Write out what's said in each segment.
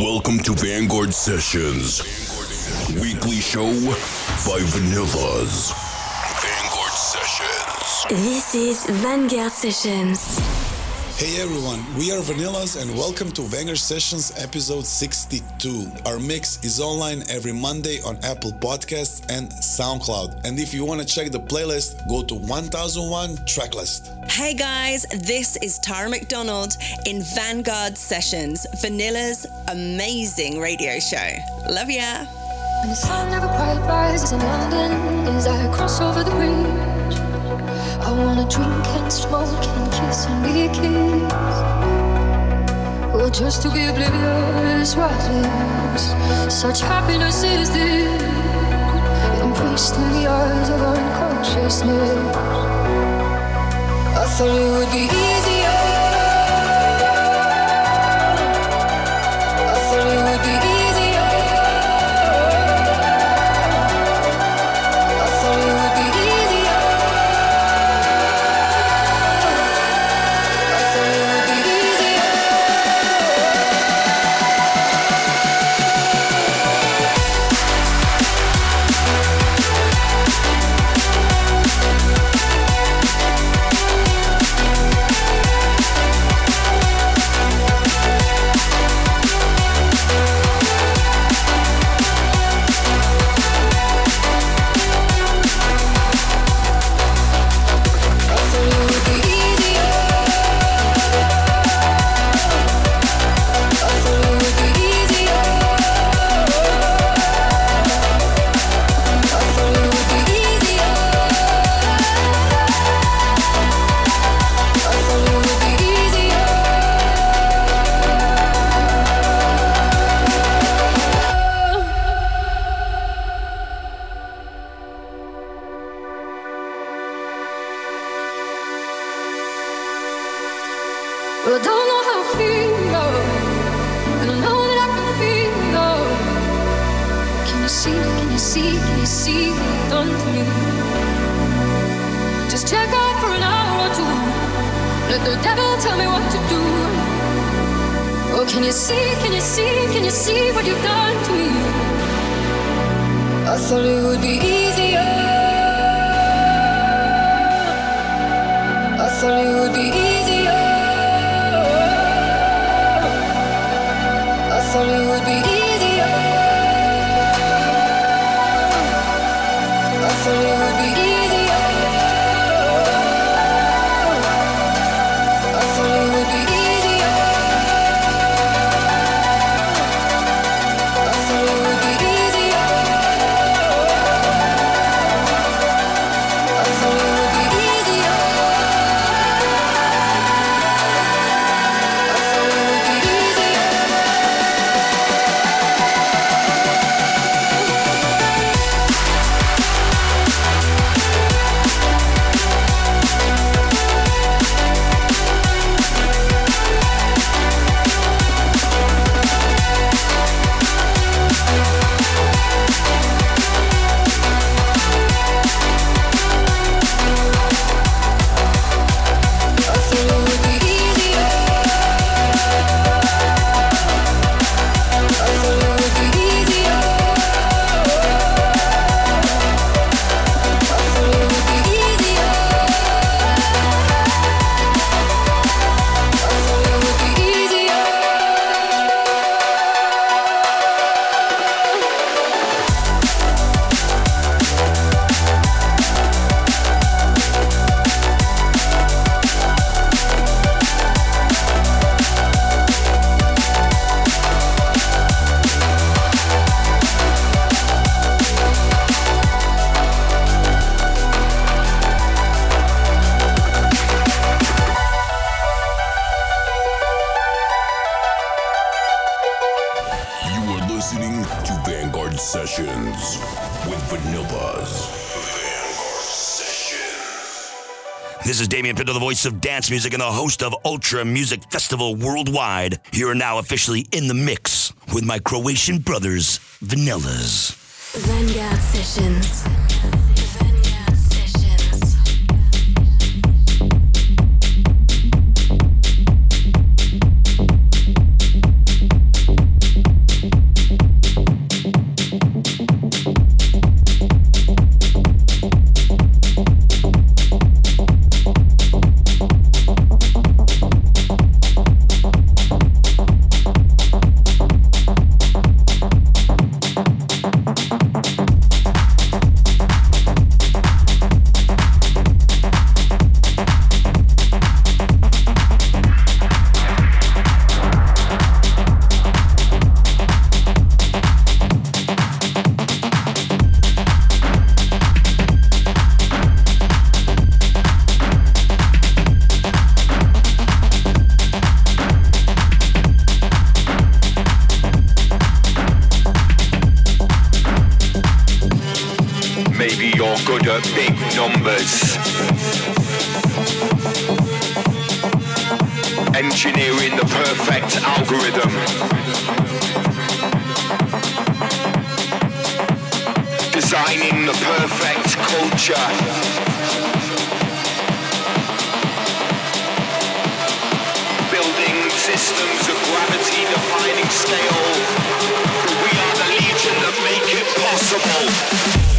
Welcome to Vanguard Sessions, weekly show by Vanillaz. Vanguard Sessions. This is Vanguard Sessions. Hey everyone, we are Vanillaz and welcome to Vanguard Sessions episode 62. Our mix is online every Monday on Apple Podcasts and SoundCloud. And if you want to check the playlist, go to 1001 Tracklist. Hey guys, this is Tara McDonald in Vanguard Sessions, Vanilla's amazing radio show. Love ya. When the sun never quite rises in London as I cross over the bridge. I wanna drink and smoke and kiss and be kissed. Or just to be oblivious what is. Such happiness is this. Embraced in the arms of unconsciousness. I thought it would be easier. Of dance music and the host of Ultra Music Festival Worldwide. You are now officially in the mix with my Croatian brothers, Vanillaz. Vanguard Sessions. At big numbers. Engineering the perfect algorithm. Designing the perfect culture. Building systems of gravity defining scale. We are the legion that make it possible.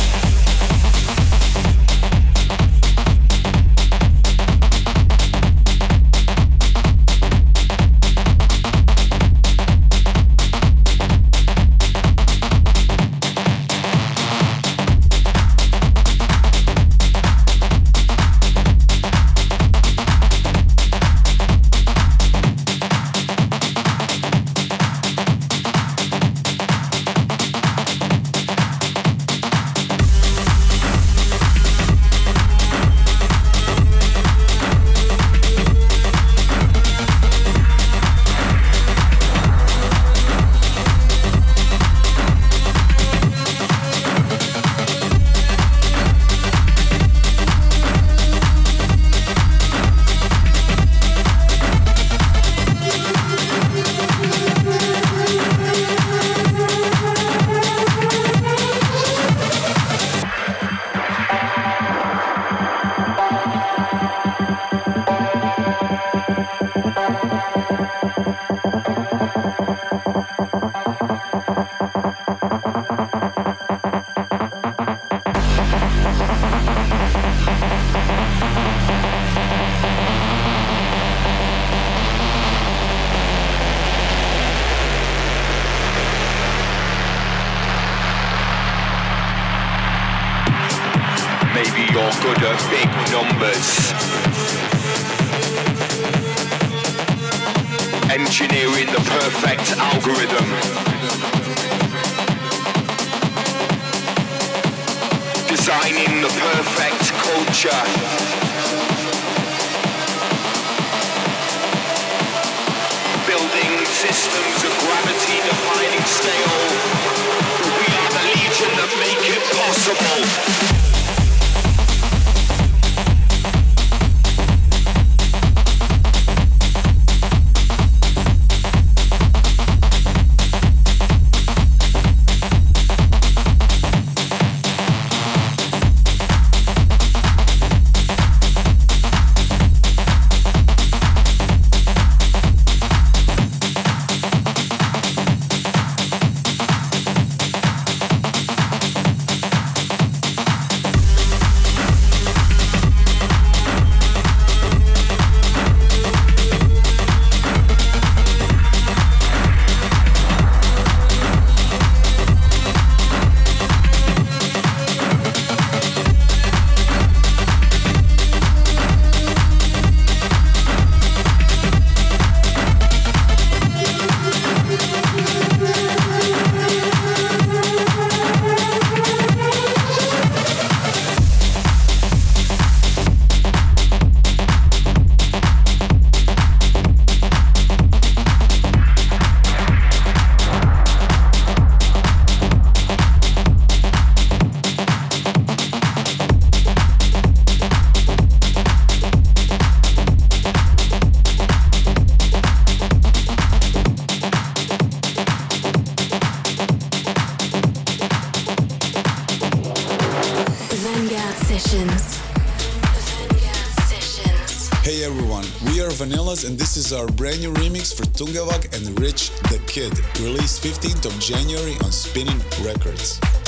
Our brand new remix for Tungevaag and Rich the Kid, released 15th of January on Spinnin' Records.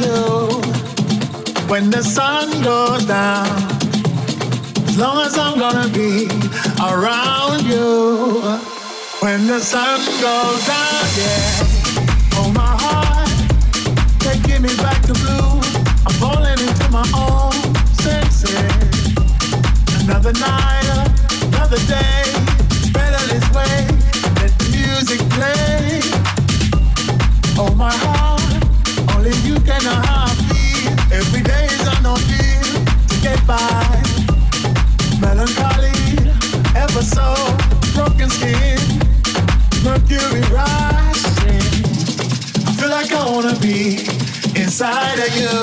you when the sun goes down. As long as I'm gonna be around you when the sun goes down, yeah. Oh, my heart, they give me back the blue. I'm falling into my own senses. Another night, another day. It's better this way. Let the music play. Oh, my heart. Only you can know me I. Every day is an ordeal to get by. Melancholy, ever so broken skin. Mercury rising. I feel like I wanna be inside of you.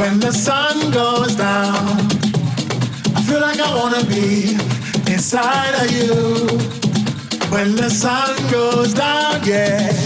When the sun goes down, I feel like I wanna be inside of you. When the sun goes down, yeah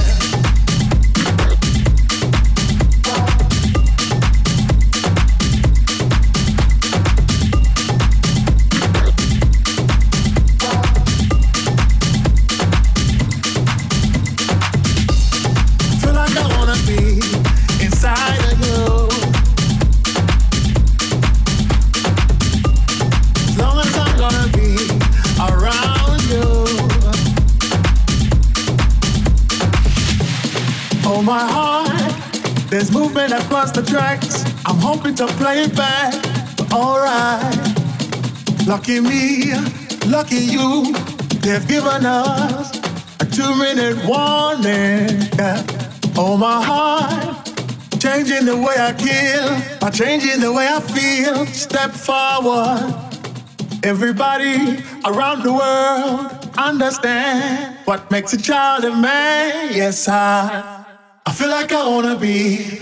was the tracks. I'm hoping to play it back, alright. Lucky me, lucky you, they've given us a two minute warning. Oh, my heart, changing the way I kill, by changing the way I feel. Step forward. Everybody around the world understand what makes a child a man. Yes, I, I feel like I wanna be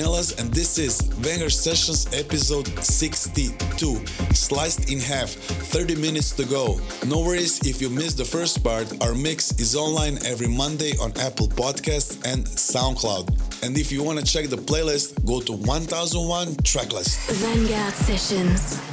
And this is Vanguard Sessions episode 62, sliced in half, 30 minutes to go. No worries if you missed the first part, our mix is online every Monday on Apple Podcasts and SoundCloud. And if you want to check the playlist, go to 1001 Tracklist. Vanguard Sessions.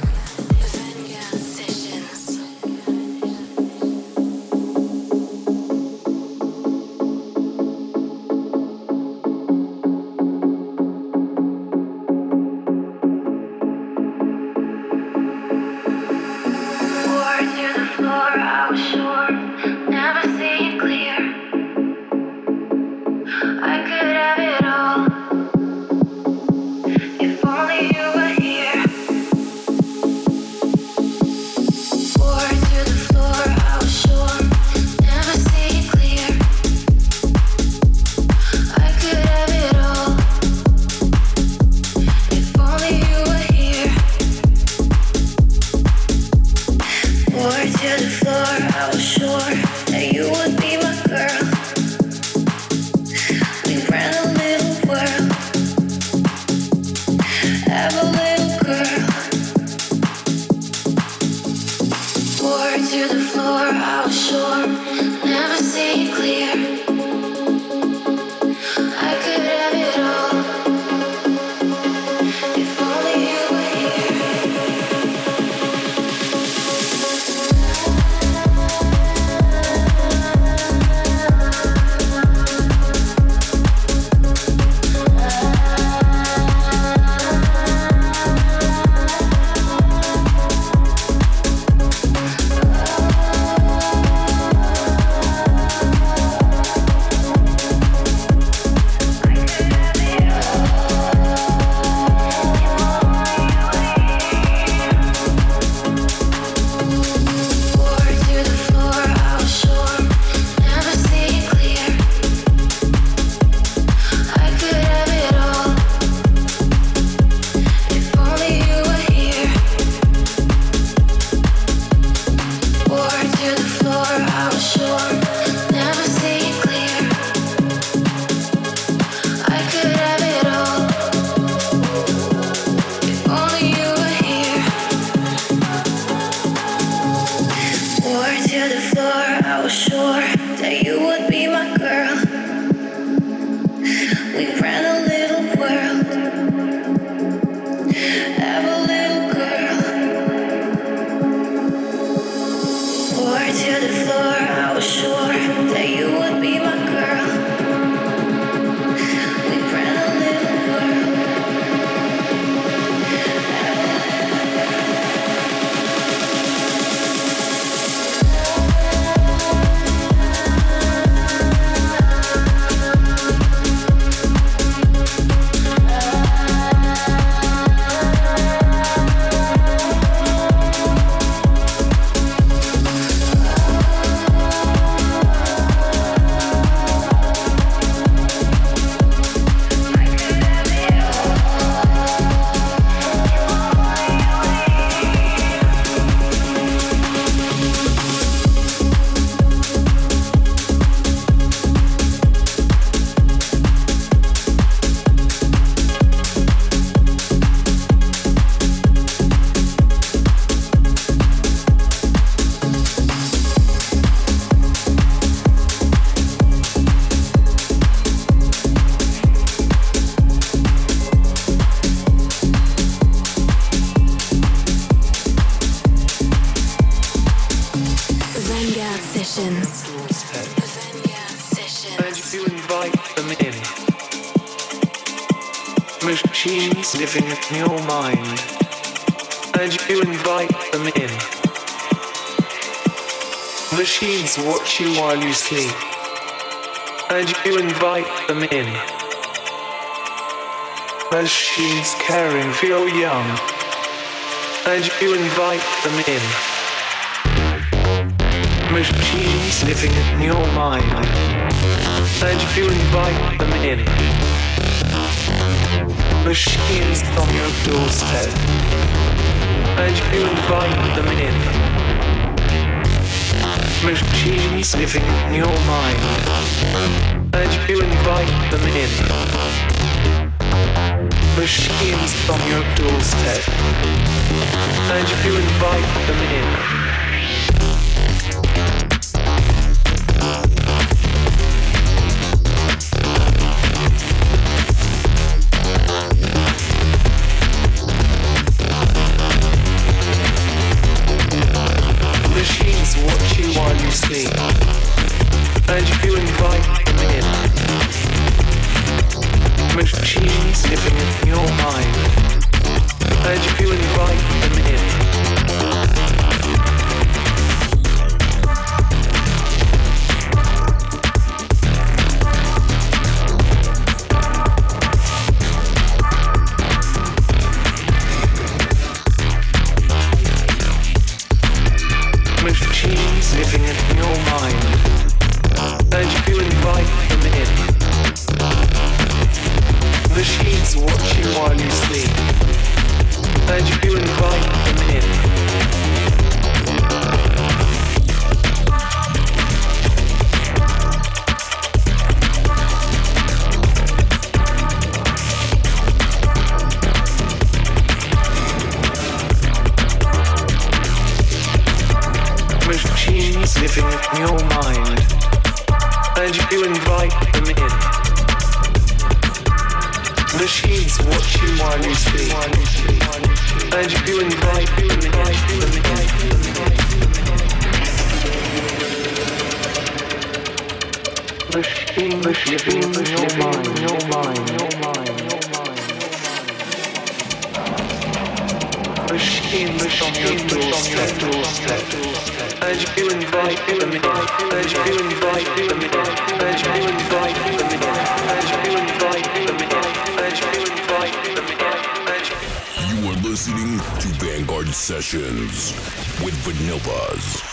Watch you while you sleep. And you invite them in. Machines caring for your young. And you invite them in. Machines living in your mind. And you invite them in. Machines on your doorstep. And you invite them in machines living in your mind. And you invite them in. Machines on your doorstep. And you invite them in. your mind, and you invite them in. Machines watching while you sleep, and you invite them in. Machine, machine, your mind, your mind, your mind. Machine, machine, on your doorstep, doorstep. You are listening to Vanguard Sessions with Vanilla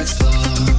explore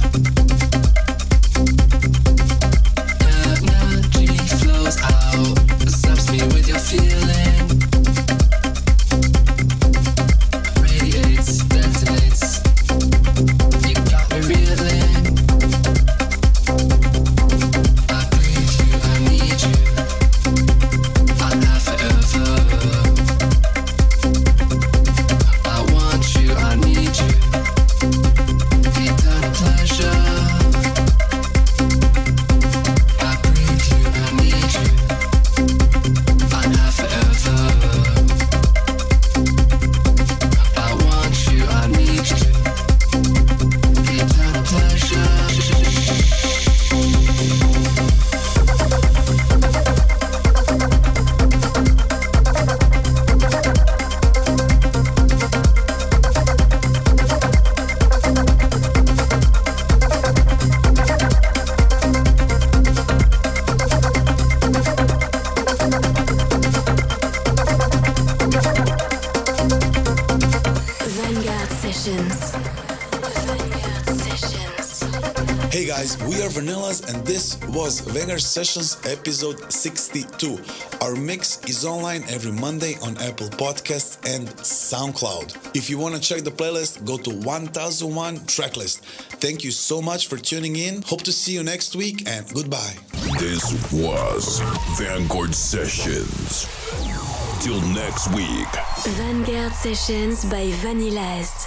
was Vanguard Sessions episode 62. Our mix is online every Monday on Apple Podcasts and SoundCloud. If you want to check the playlist, go to 1001 Tracklist. Thank you so much for tuning in. Hope to see you next week and goodbye. This was Vanguard Sessions. Till next week. Vanguard Sessions by Vanillaz.